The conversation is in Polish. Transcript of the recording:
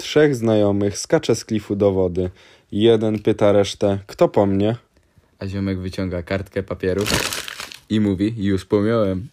Trzech znajomych skacze z klifu do wody. Jeden pyta resztę, kto po mnie? A ziomek wyciąga kartkę papieru i mówi, już pomiałem.